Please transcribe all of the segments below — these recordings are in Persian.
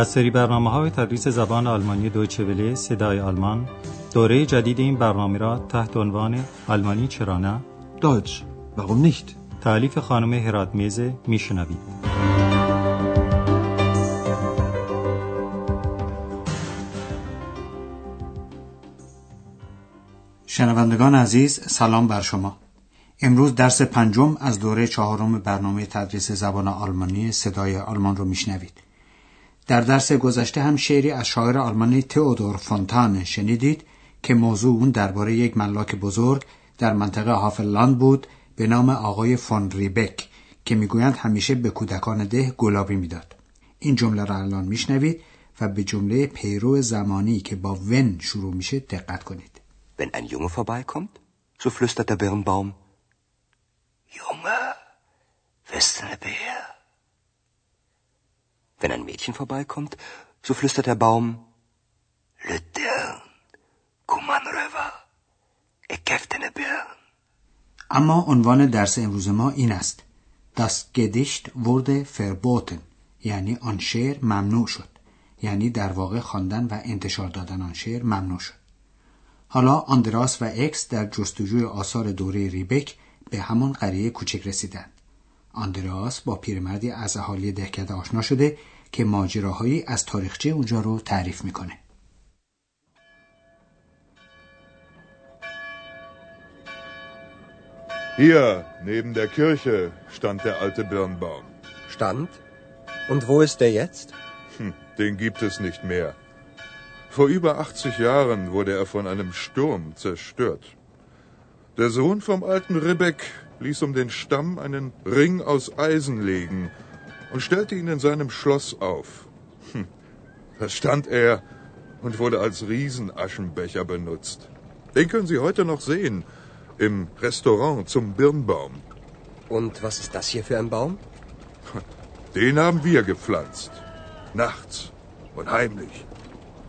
از سری برنامه های تدریس زبان آلمانی دویچه وله صدای آلمان دوره جدید این برنامه را تحت عنوان آلمانی چرا نه؟ Deutsch, warum nicht? تعلیف خانم هرات میزه میشنوید. شنوندگان عزیز سلام بر شما. امروز درس پنجم از دوره چهارم برنامه تدریس زبان آلمانی صدای آلمان رو میشنوید. در درس گذشته هم شعری از شاعر آلمانی تئودور فونتان شنیدید که موضوع اون درباره یک ملاک بزرگ در منطقه هافلاند بود به نام آقای فون ریبک که می‌گویند همیشه به کودکان ده گلابی می‌داد این جمله را الان میشنوید و به جمله پیرو زمانی که با ون شروع میشه دقت کنید Wenn ein Junge vorbeikommt, so flüstert der Birnbaum, Junge, bist du? Wenn ein Mädchen vorbeikommt, so flüstert der Baum, Lüttern, komm mal rüber, ich geb dir ne Birn. اما عنوان درس امروز ما این است Das Gedicht wurde verboten یعنی آن شعر ممنوع شد یعنی در واقع خواندن و انتشار دادن آن شعر ممنوع شد حالا آندراس و اکس در جستجوی آثار دوره ریبک به همان قریه کوچک رسیدند آندراس با پیرمردی از اهالی دهکده آشنا شده که ماجراهایی از تاریخچه اونجا رو تعریف می‌کنه Hier, neben der Kirche, stand der alte Birnbaum. Stand? Und wo ist der jetzt? Hm, den gibt es nicht mehr. Vor über 80 Jahren wurde er von einem Sturm zerstört. Der Sohn vom alten Ribbeck ließ um den Stamm einen Ring aus Eisen legen und stellte ihn in seinem Schloss auf. Hm, da stand er und wurde als Riesenaschenbecher benutzt. Den können Sie heute noch sehen im Restaurant zum Birnbaum. Und was ist das hier für ein Baum? Den haben wir gepflanzt. Nachts und heimlich.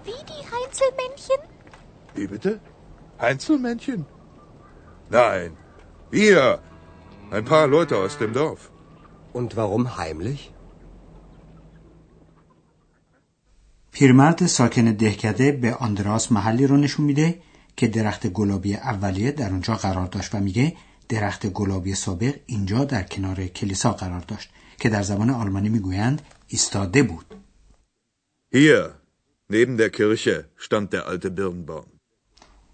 Wie die Heinzelmännchen? Wie bitte? Einzelmännchen? Nein, wir. Ein paar Leute aus dem Dorf. Und warum heimlich? پیرمرد ساکن دهکده به آندراس محلی رو نشون میده که درخت گلابی اولیه در اونجا قرار داشت و میگه درخت گلابی سابق اینجا در کنار کلیسا قرار داشت که در زبان آلمانی می‌گویند ایستاده بود Hier, neben der Kirche, stand der alte Birnbaum.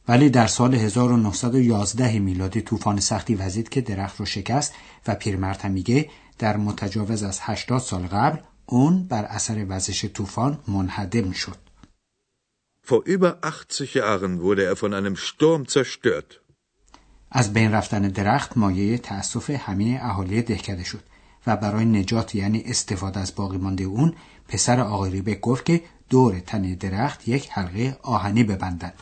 ولی در سال 1911 میلادی طوفان سختی وزید که درخت رو شکست و پیرمرد هم میگه در متجاوز از 80 سال قبل اون بر اثر وزش طوفان منهدم شد Vor über 80 Jahren wurde er von einem Sturm zerstört. از بین رفتن درخت مایه تأسف همه اهالی دهکده شد و برای نجات یعنی استفاده از باقی مانده اون پسر آقای ریبک گفت که دور تنه درخت یک حلقه آهنی ببندند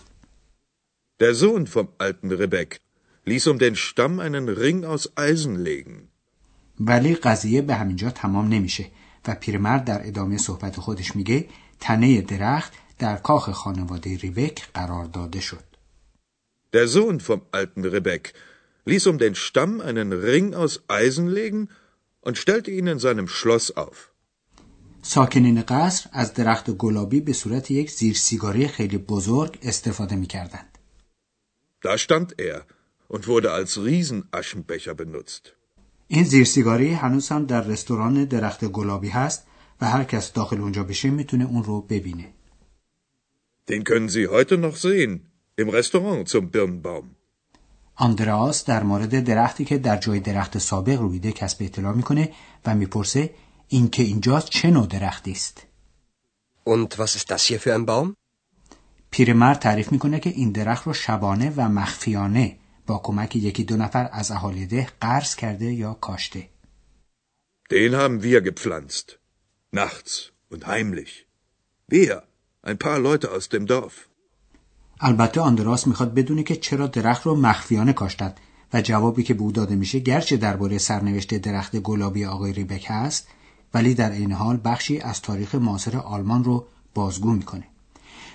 Der Sohn vom alten Rebek ließ um den Stamm einen Ring aus Eisen legen. ولی قضیه به همینجا تمام nemiشه و پیرمرد در ادامه صحبت خودش میگه تنه درخت در کاخ خانواده ریبک قرار داده شد Der Sohn vom alten Rebek ließ um den Stamm einen Ring aus Eisen legen und stellte ihn in seinem Schloss auf. ساکنین قصر از درخت گلابی به صورت یک زیر سیگاری خیلی بزرگ استفاده می‌کردند Da stand er und wurde als Riesenaschenbecher benutzt. این زیر سیگاری هنوز هم در رستوران درخت گلابی هست و هر کس داخل اونجا بشه می‌تونه اون رو ببینه Den können Sie heute noch sehen im Restaurant zum Birnbaum. آندراس در مورد درختی که در جای درخت سابق رویده کسب اطلاع می‌کنه و می‌پرسه این که اینجا چه نوع درختی است Und was ist das hier für ein Baum? پیرمرد تعریف می‌کنه که این درخت رو شبانه و مخفیانه با کمک یکی دو نفر از اهالی ده قرض کرده یا کاشته Den haben wir gepflanzt. Nachts und heimlich. Wir, ein paar Leute aus dem Dorf. البته آندراس می‌خواد بدونه که چرا درخت رو مخفیانه کاشتند و جوابی که به او داده میشه گرچه درباره سرنوشت درخت گلابی آقای ریبک هست ولی در این حال بخشی از تاریخ معاصر آلمان رو بازگو می‌کنه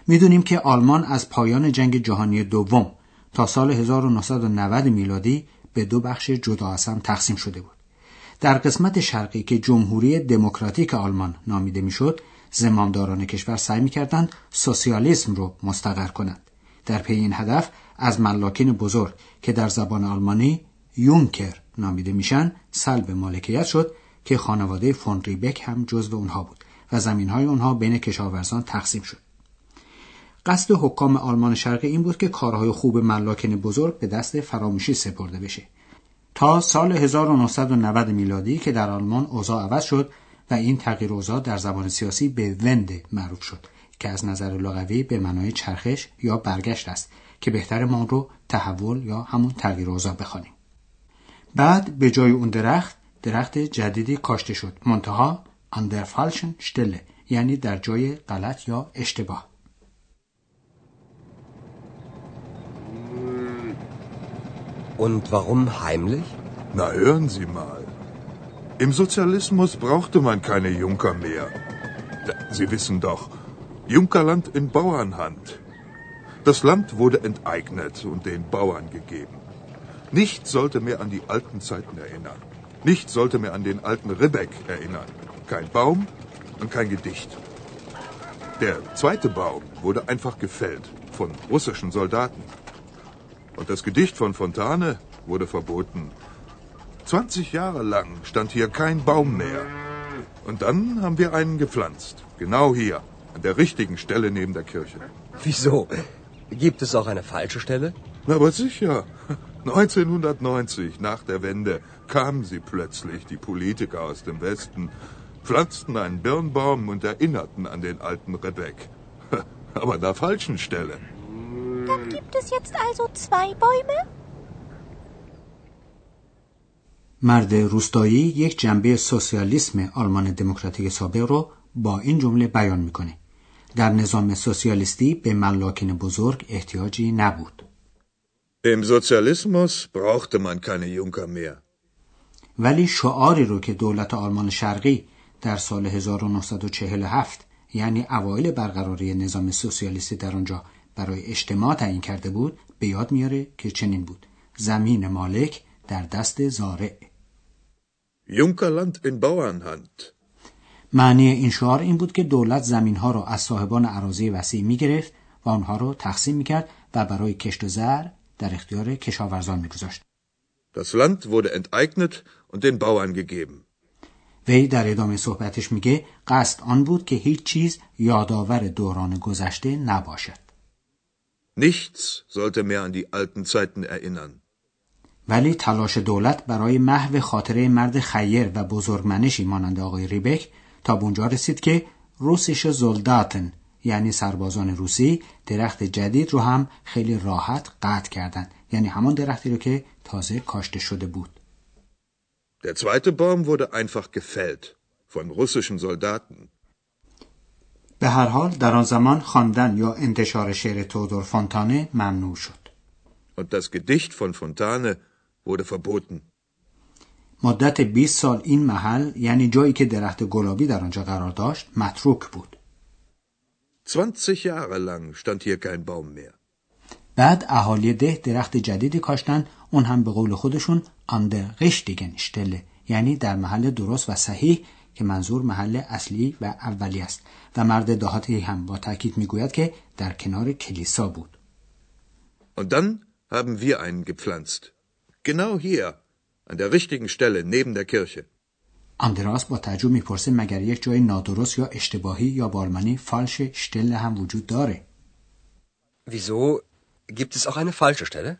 می‌دونیم که آلمان از پایان جنگ جهانی دوم تا سال 1990 میلادی به دو بخش جدا از هم تقسیم شده بود. در قسمت شرقی که جمهوری دموکراتیک آلمان نامیده می‌شد زمامداران کشور سعی می‌کردند سوسیالیسم رو مستقر کنند. در پی این هدف از ملاکین بزرگ که در زبان آلمانی یونکر نامیده میشن سلب مالکیت شد که خانواده فون ریبک هم جزو اونها بود و زمین های اونها بین کشاورزان تقسیم شد. قصد حکام آلمان شرقی این بود که کارهای خوب ملاکین بزرگ به دست فراموشی سپرده بشه. تا سال 1990 میلادی که در آلمان اوضاع عوض شد و این تغییر اوضاع در زبان سیاسی به وند معروف شد که از نظر لغوی به معنای چرخش یا برگشت است که بهتر ما رو تحول یا همون تغییر اوضاع بخوانیم. بعد به جای اون درخت درخت جدیدی کاشته شد منتها اندر فالشن شتله یعنی در جای غلط یا اشتباه. Und warum heimlich? Na hören Sie mal. Im Sozialismus brauchte man keine Junker mehr. Sie wissen doch, Junkerland in Bauernhand. Das Land wurde enteignet und den Bauern gegeben. Nichts sollte mehr an die alten Zeiten erinnern. Nichts sollte mehr an den alten Ribbeck erinnern. Kein Baum und kein Gedicht. Der zweite Baum wurde einfach gefällt von russischen Soldaten. Und das Gedicht von Fontane wurde verboten. 20 Jahre lang stand hier kein Baum mehr. Und dann haben wir einen gepflanzt. Genau hier, an der richtigen Stelle neben der Kirche. Wieso? Gibt es auch eine falsche Stelle? Na, aber sicher. 1990, nach der Wende, kamen sie plötzlich, die Politiker aus dem Westen, pflanzten einen Birnbaum und erinnerten an den alten Rebek. Aber an der falschen Stelle. Dann gibt es jetzt also zwei Bäume? مرد روستایی یک جنبه سوسیالیسم آلمان دموکراتیک سابق رو با این جمله بیان می‌کنه در نظام سوسیالیستی به ملاکین بزرگ احتیاجی نبود Im Sozialismus brauchte man keine Junker mehr. ولی شعاری رو که دولت آلمان شرقی در سال 1947 یعنی اوایل برقراری نظام سوسیالیستی در آنجا برای اجتماع تعیین کرده بود به یاد میاره که چنین بود زمین مالک در دست زارع Junkerland in Bauernhand. معنی این شعار این بود که دولت زمین ها را از صاحبان عراضی وسیع می گرفت و آنها را تقسیم می کرد و برای کشت و زر در اختیار کشاورزان می گذاشت. Das Land wurde enteignet und den Bauern gegeben. وی در ادامه صحبتش میگه قصد آن بود که هیچ چیز یادآور دوران گذشته نباشد. Nichts sollte mehr an die alten Zeiten erinnern. ولی تلاش دولت برای محو خاطره مرد خیر و بزرگمنشی مانند آقای ریبک تا به اونجا رسید که روسیش زلداتن یعنی سربازان روسی درخت جدید رو هم خیلی راحت قطع کردند یعنی همان درختی رو که تازه کاشته شده بود Der zweite Baum wurde einfach gefällt von russischen Soldaten. به هر حال در آن زمان خواندن یا انتشار شعر تودور فونتانه ممنوع شد Und das Gedicht von Fontane wurde verboten. مدت 20 سال این محل یعنی جایی که درخت گلابی در آنجا قرار داشت متروک بود 20 Jahre lang stand hier kein Baum mehr. بعد اهالی ده درخت جدیدی کاشتن اون هم به قول خودشون آن richtigen Stelle یعنی در محل درست و صحیح که منظور محل اصلی و اولی است و مرد دهاتی هم با تاکید می‌گوید که در کنار کلیسا بود Und dann haben wir einen gepflanzt. Genau hier, an der richtigen Stelle neben der Kirche. آندراس با تعجب می‌پرسه مگر یک جای نادرست یا اشتباهی یا بالمانی فالش شتل هم وجود داره Wieso? Gibt es auch eine falsche Stelle?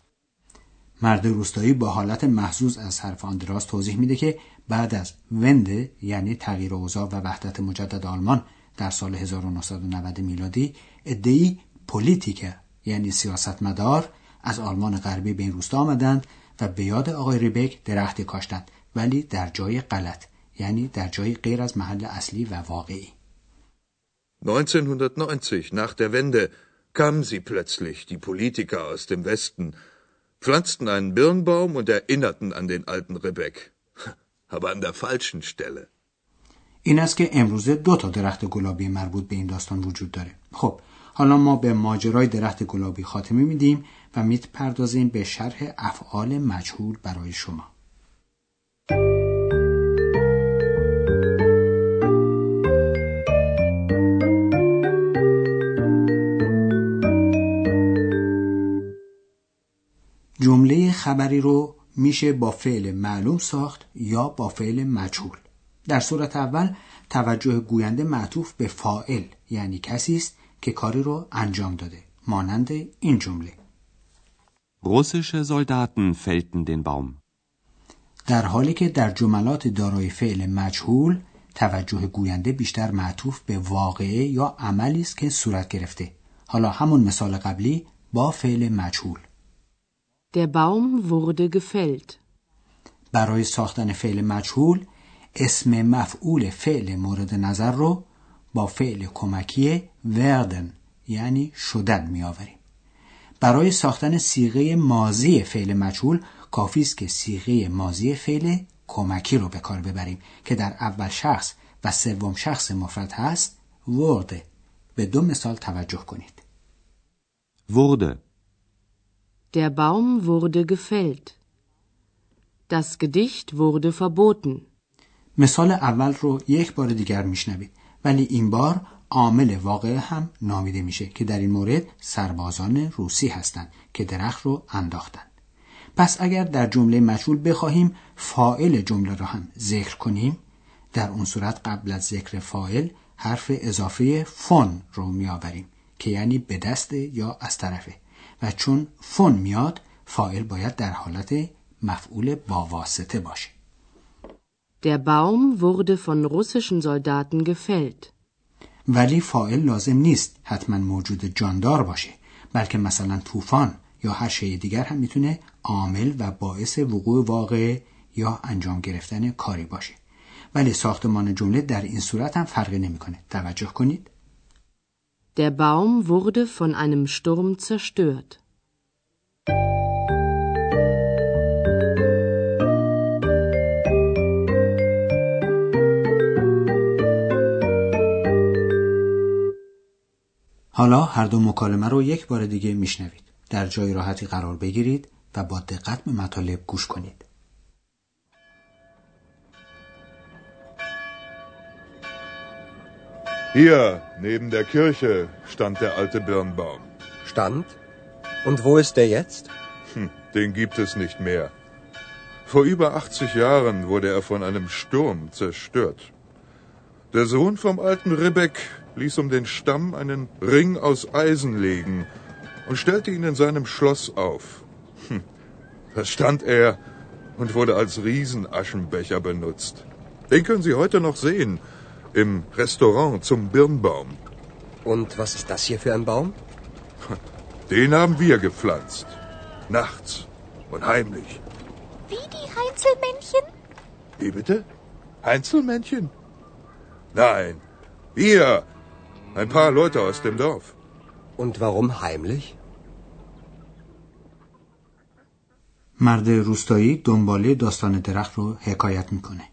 مرد روستایی با حالت محزوز از حرف آندراس توضیح میده که بعد از وند یعنی تغییر اوضاع و وحدت مجدد آلمان در سال 1990 میلادی ادعی پولیتیکر یعنی سیاستمدار از آلمان غربی به این روستا آمدند و به یاد آقای ریبک درختی کاشتند ولی در جای غلط یعنی در جای غیر از محل اصلی و واقعی 1990, nach der Wende, kamen sie plötzlich, die Politiker aus dem Westen, pflanzten einen Birnbaum und erinnerten an den alten Rebek. aber an der falschen Stelle. این است که امروزه دو تا درخت گلابی مربوط به این داستان وجود داره خب حالا ما به ماجرای درخت گلابی خاتمه میدیم و می‌پردازیم به شرح افعال مجهول برای شما جمله خبری رو میشه با فعل معلوم ساخت یا با فعل مجهول. در صورت اول توجه گوینده معطوف به فائل یعنی کسی است که کاری رو انجام داده مانند این جمله. Russische Soldaten fällten den Baum. در حالی که در جملات دارای فعل مجهول توجه گوینده بیشتر معطوف به واقعه یا عملی است که صورت گرفته. حالا همون مثال قبلی با فعل مجهول. Der Baum wurde gefällt. برای ساختن فعل مجهول اسم مفعول فعل مورد نظر رو با فعل کمکی وردن یعنی شدن می آوریم. برای ساختن سیغه مازی فعل مجهول کافی است که سیغه مازی فعل کمکی رو به کار ببریم که در اول شخص و سوم شخص مفرد هست ورده به دو مثال توجه کنید Wurde. Der Baum wurde gefällt. Das Gedicht wurde verboten. مثال اول رو یک بار دیگر میشنوید ولی این بار عامل واقع هم نامیده میشه که در این مورد سربازان روسی هستند که درخت رو انداختند پس اگر در جمله مجهول بخواهیم فائل جمله را هم ذکر کنیم در اون صورت قبل از ذکر فائل حرف اضافه فون رو میآوریم که یعنی به دست یا از طرفه و چون فون میاد فائل باید در حالت مفعول با واسطه باشه. Der Baum wurde von russischen Soldaten gefällt. ولی فائل لازم نیست حتما موجود جاندار باشه بلکه مثلا طوفان یا هر شی دیگر هم می‌تونه عامل و باعث وقوع واقع یا انجام گرفتن کاری باشه. ولی ساختمان جمله در این صورت هم فرقی نمی‌کنه. توجه کنید. Der Baum wurde von einem Sturm zerstört. حالا هر دو مکالمه رو یک بار دیگه میشنوید در جای راحتی قرار بگیرید و با دقت به مطالب گوش کنید Hier, neben der Kirche, stand der alte Birnbaum. Stand? Und wo ist der jetzt? Hm, den gibt es nicht mehr. Vor über 80 Jahren wurde er von einem Sturm zerstört. Der Sohn vom alten Ribbeck ließ um den Stamm einen Ring aus Eisen legen und stellte ihn in seinem Schloss auf. Hm, da stand er und wurde als Riesenaschenbecher benutzt. Den können Sie heute noch sehen im Restaurant zum Birnbaum. Und was ist das hier für ein Baum? Den haben wir gepflanzt. Nachts und heimlich. Wie die Heinzelmännchen? Wie bitte? Einzelmännchen? Nein, wir. Ein paar Leute aus dem Dorf. Und warum heimlich? مرد روستایی دنباله داستان درخت رو حکایت میکنه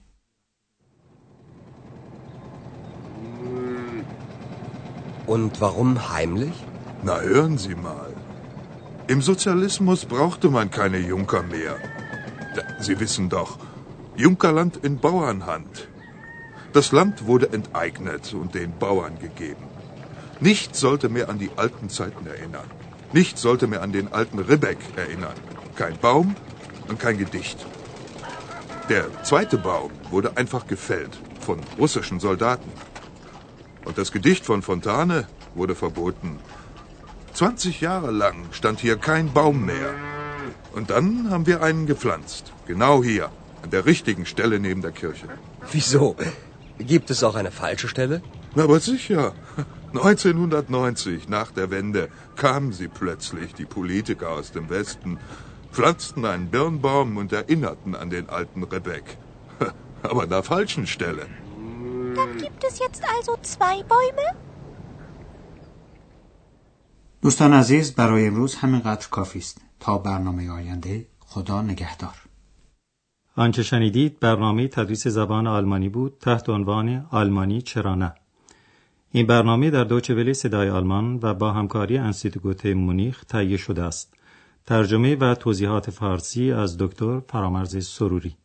Und warum heimlich? Na, hören Sie mal. Im Sozialismus brauchte man keine Junker mehr. Sie wissen doch, Junkerland in Bauernhand. Das Land wurde enteignet und den Bauern gegeben. Nichts sollte mehr an die alten Zeiten erinnern. Nichts sollte mehr an den alten Ribbeck erinnern. Kein Baum und kein Gedicht. Der zweite Baum wurde einfach gefällt von russischen Soldaten. Und das Gedicht von Fontane wurde verboten. 20 Jahre lang stand hier kein Baum mehr. Und dann haben wir einen gepflanzt. Genau hier, an der richtigen Stelle neben der Kirche. Wieso? Gibt es auch eine falsche Stelle? Na, aber sicher. 1990, nach der Wende, kamen sie plötzlich, die Politiker aus dem Westen, pflanzten einen Birnbaum und erinnerten an den alten Rebek. Aber an der falschen Stelle. Dann gibt es jetzt also zwei Bäume? دوستان عزیز برای امروز همینقدر کافی است. تا برنامه آینده خدا نگهدار. آنچه شنیدید برنامه تدریس زبان آلمانی بود تحت عنوان آلمانی چرا نه. این برنامه در دوچه ولی صدای آلمان و با همکاری انستیتوت مونیخ تهیه شده است. ترجمه و توضیحات فارسی از دکتر فرامرز سروری.